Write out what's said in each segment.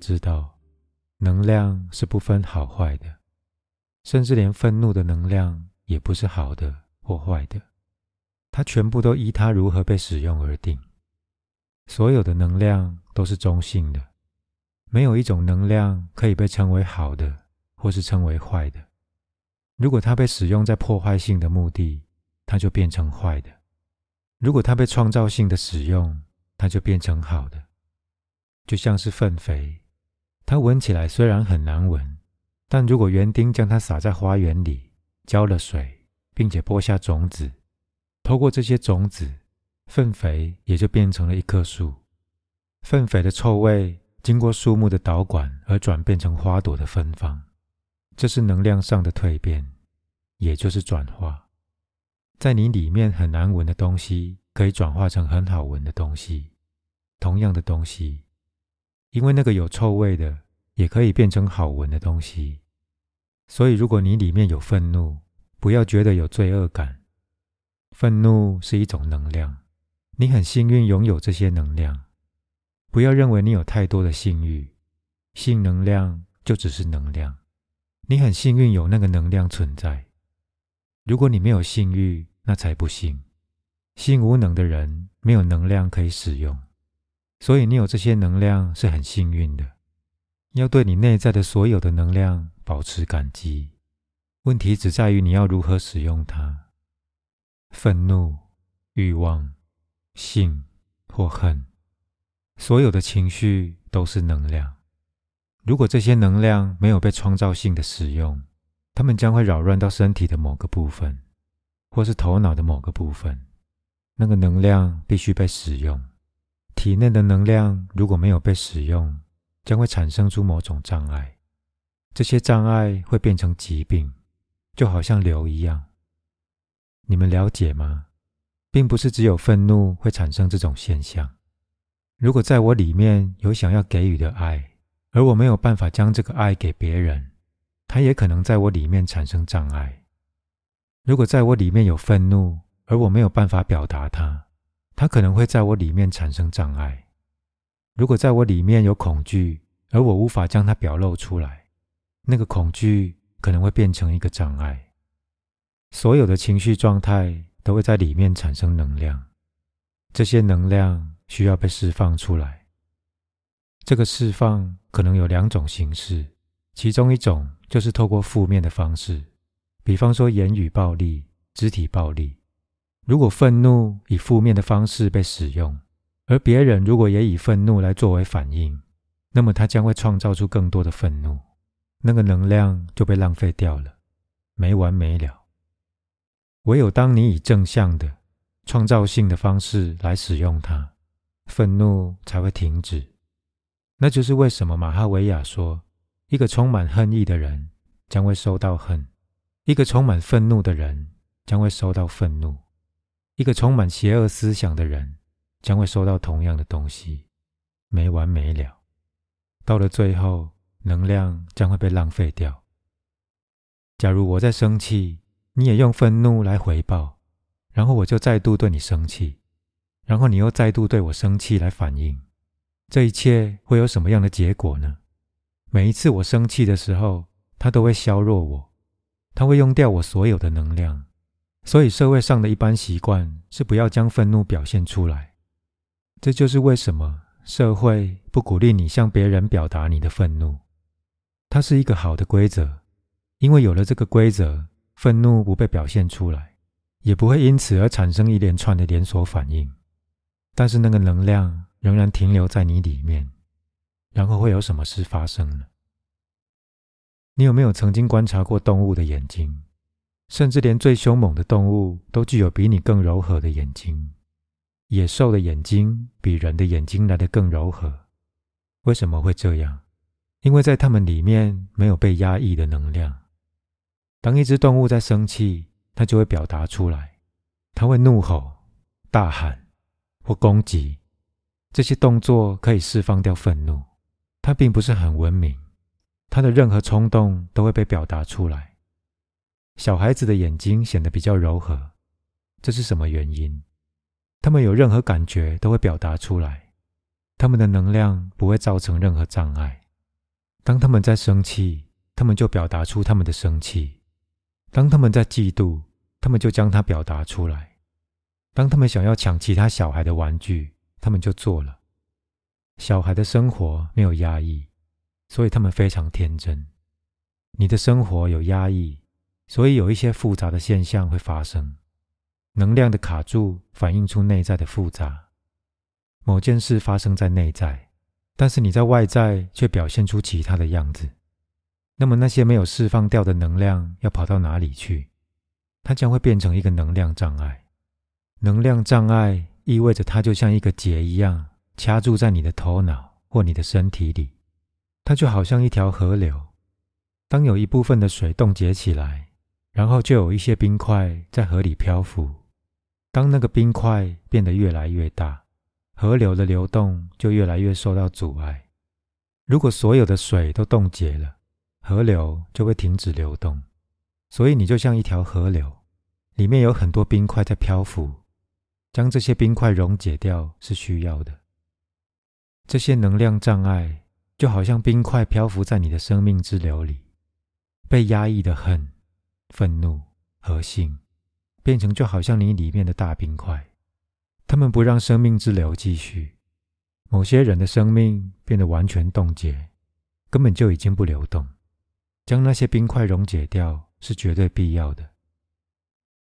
知道，能量是不分好坏的，甚至连愤怒的能量也不是好的或坏的，它全部都依它如何被使用而定。所有的能量都是中性的，没有一种能量可以被称为好的，或是称为坏的。如果它被使用在破坏性的目的，它就变成坏的；如果它被创造性的使用，它就变成好的。就像是粪肥，它闻起来虽然很难闻，但如果园丁将它撒在花园里，浇了水，并且播下种子，透过这些种子，粪肥也就变成了一棵树。粪肥的臭味经过树木的导管而转变成花朵的芬芳，这是能量上的蜕变，也就是转化。在你里面很难闻的东西，可以转化成很好闻的东西，同样的东西。因为那个有臭味的，也可以变成好闻的东西。所以，如果你里面有愤怒，不要觉得有罪恶感。愤怒是一种能量，你很幸运拥有这些能量。不要认为你有太多的性欲，性能量就只是能量。你很幸运有那个能量存在。如果你没有性欲，那才不幸。性无能的人没有能量可以使用。所以，你有这些能量是很幸运的。要对你内在的所有的能量保持感激。问题只在于你要如何使用它。愤怒、欲望、性或恨，所有的情绪都是能量。如果这些能量没有被创造性的使用，它们将会扰乱到身体的某个部分，或是头脑的某个部分。那个能量必须被使用。体内的能量如果没有被使用，将会产生出某种障碍。这些障碍会变成疾病，就好像瘤一样。你们了解吗？并不是只有愤怒会产生这种现象。如果在我里面有想要给予的爱，而我没有办法将这个爱给别人，它也可能在我里面产生障碍。如果在我里面有愤怒，而我没有办法表达它，它可能会在我里面产生障碍。如果在我里面有恐惧，而我无法将它表露出来，那个恐惧可能会变成一个障碍。所有的情绪状态都会在里面产生能量，这些能量需要被释放出来。这个释放可能有两种形式，其中一种就是透过负面的方式，比方说言语暴力、肢体暴力。如果愤怒以负面的方式被使用，而别人如果也以愤怒来作为反应，那么他将会创造出更多的愤怒，那个能量就被浪费掉了，没完没了。唯有当你以正向的、创造性的方式来使用它，愤怒才会停止。那就是为什么马哈维亚说，一个充满恨意的人将会收到恨，一个充满愤怒的人将会收到愤怒。一个充满邪恶思想的人将会收到同样的东西，没完没了。到了最后，能量将会被浪费掉。假如我在生气，你也用愤怒来回报，然后我就再度对你生气，然后你又再度对我生气来反应，这一切会有什么样的结果呢？每一次我生气的时候，它都会削弱我，它会用掉我所有的能量。所以，社会上的一般习惯是不要将愤怒表现出来。这就是为什么社会不鼓励你向别人表达你的愤怒。它是一个好的规则，因为有了这个规则，愤怒不被表现出来，也不会因此而产生一连串的连锁反应。但是，那个能量仍然停留在你里面，然后会有什么事发生呢？你有没有曾经观察过动物的眼睛？甚至连最凶猛的动物都具有比你更柔和的眼睛。野兽的眼睛比人的眼睛来得更柔和。为什么会这样？因为在它们里面没有被压抑的能量。当一只动物在生气，它就会表达出来，它会怒吼、大喊或攻击。这些动作可以释放掉愤怒。它并不是很文明，它的任何冲动都会被表达出来。小孩子的眼睛显得比较柔和，这是什么原因？他们有任何感觉都会表达出来。他们的能量不会造成任何障碍。当他们在生气，他们就表达出他们的生气；当他们在嫉妒，他们就将它表达出来；当他们想要抢其他小孩的玩具，他们就做了。小孩的生活没有压抑，所以他们非常天真。你的生活有压抑，所以有一些复杂的现象会发生。能量的卡住，反映出内在的复杂。某件事发生在内在，但是你在外在却表现出其他的样子。那么那些没有释放掉的能量要跑到哪里去？它将会变成一个能量障碍。能量障碍意味着它就像一个结一样，掐住在你的头脑或你的身体里。它就好像一条河流，当有一部分的水冻结起来，然后就有一些冰块在河里漂浮。当那个冰块变得越来越大，河流的流动就越来越受到阻碍。如果所有的水都冻结了，河流就会停止流动。所以你就像一条河流，里面有很多冰块在漂浮。将这些冰块溶解掉是需要的。这些能量障碍就好像冰块漂浮在你的生命之流里，被压抑的很、愤怒和性。变成就好像你里面的大冰块，他们不让生命之流继续。某些人的生命变得完全冻结，根本就已经不流动。将那些冰块溶解掉是绝对必要的。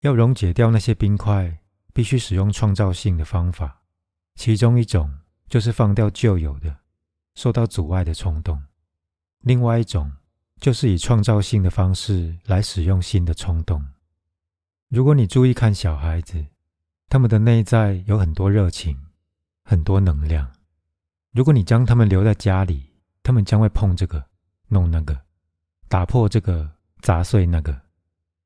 要溶解掉那些冰块，必须使用创造性的方法，其中一种就是放掉旧有的、受到阻碍的冲动；另外一种就是以创造性的方式来使用新的冲动。如果你注意看小孩子，他们的内在有很多热情，很多能量。如果你将他们留在家里，他们将会碰这个、弄那个，打破这个、砸碎那个。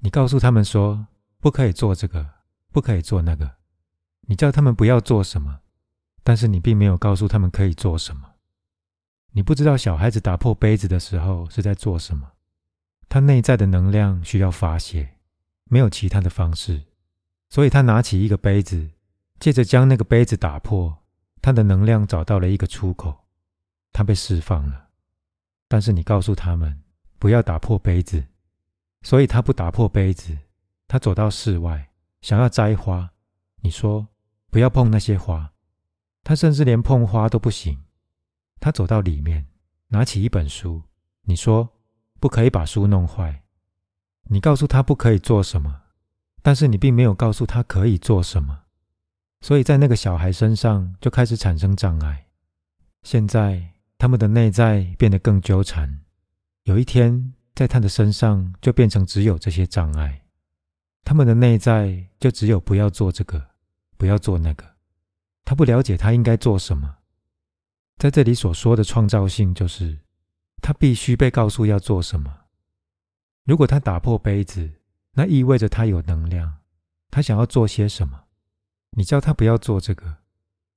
你告诉他们说不可以做这个，不可以做那个。你叫他们不要做什么，但是你并没有告诉他们可以做什么。你不知道小孩子打破杯子的时候是在做什么，他内在的能量需要发泄。没有其他的方式，所以他拿起一个杯子，借着将那个杯子打破，他的能量找到了一个出口，他被释放了。但是你告诉他们不要打破杯子，所以他不打破杯子。他走到室外，想要摘花，你说不要碰那些花，他甚至连碰花都不行。他走到里面，拿起一本书，你说不可以把书弄坏。你告诉他不可以做什么，但是你并没有告诉他可以做什么，所以在那个小孩身上就开始产生障碍。现在他们的内在变得更纠缠，有一天在他的身上就变成只有这些障碍，他们的内在就只有不要做这个，不要做那个。他不了解他应该做什么。在这里所说的创造性，就是他必须被告诉要做什么。如果他打破杯子，那意味着他有能量，他想要做些什么？你叫他不要做这个。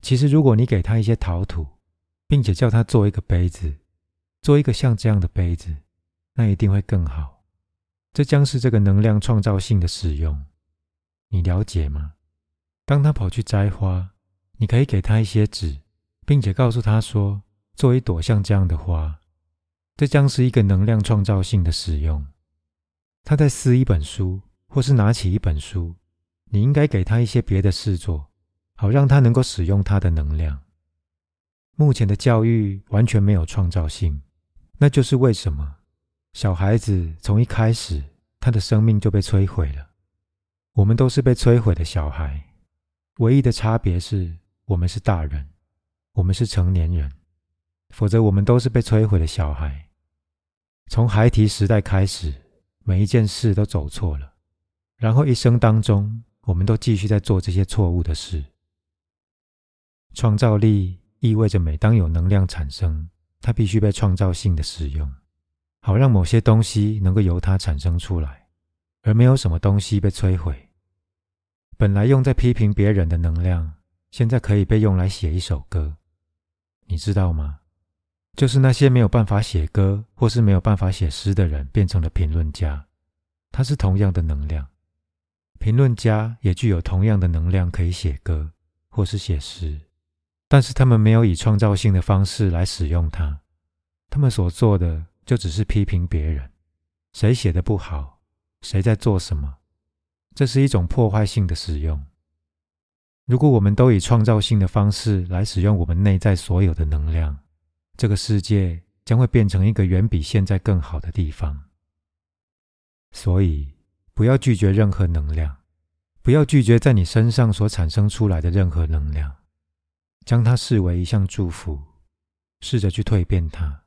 其实，如果你给他一些陶土，并且叫他做一个杯子，做一个像这样的杯子，那一定会更好。这将是这个能量创造性的使用。你了解吗？当他跑去摘花，你可以给他一些纸，并且告诉他说：“做一朵像这样的花。”这将是一个能量创造性的使用。他在撕一本书，或是拿起一本书，你应该给他一些别的事做，好让他能够使用他的能量。目前的教育完全没有创造性，那就是为什么小孩子从一开始他的生命就被摧毁了。我们都是被摧毁的小孩，唯一的差别是我们是大人，我们是成年人，否则我们都是被摧毁的小孩。从孩提时代开始。每一件事都走错了，然后一生当中，我们都继续在做这些错误的事。创造力意味着，每当有能量产生，它必须被创造性的使用，好让某些东西能够由它产生出来，而没有什么东西被摧毁。本来用在批评别人的能量，现在可以被用来写一首歌，你知道吗？就是那些没有办法写歌或是没有办法写诗的人，变成了评论家。他是同样的能量，评论家也具有同样的能量，可以写歌或是写诗。但是他们没有以创造性的方式来使用它，他们所做的就只是批评别人，谁写的不好，谁在做什么，这是一种破坏性的使用。如果我们都以创造性的方式来使用我们内在所有的能量，这个世界将会变成一个远比现在更好的地方。所以，不要拒绝任何能量，不要拒绝在你身上所产生出来的任何能量，将它视为一项祝福，试着去蜕变它。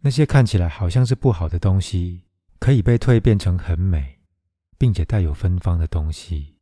那些看起来好像是不好的东西，可以被蜕变成很美，并且带有芬芳的东西。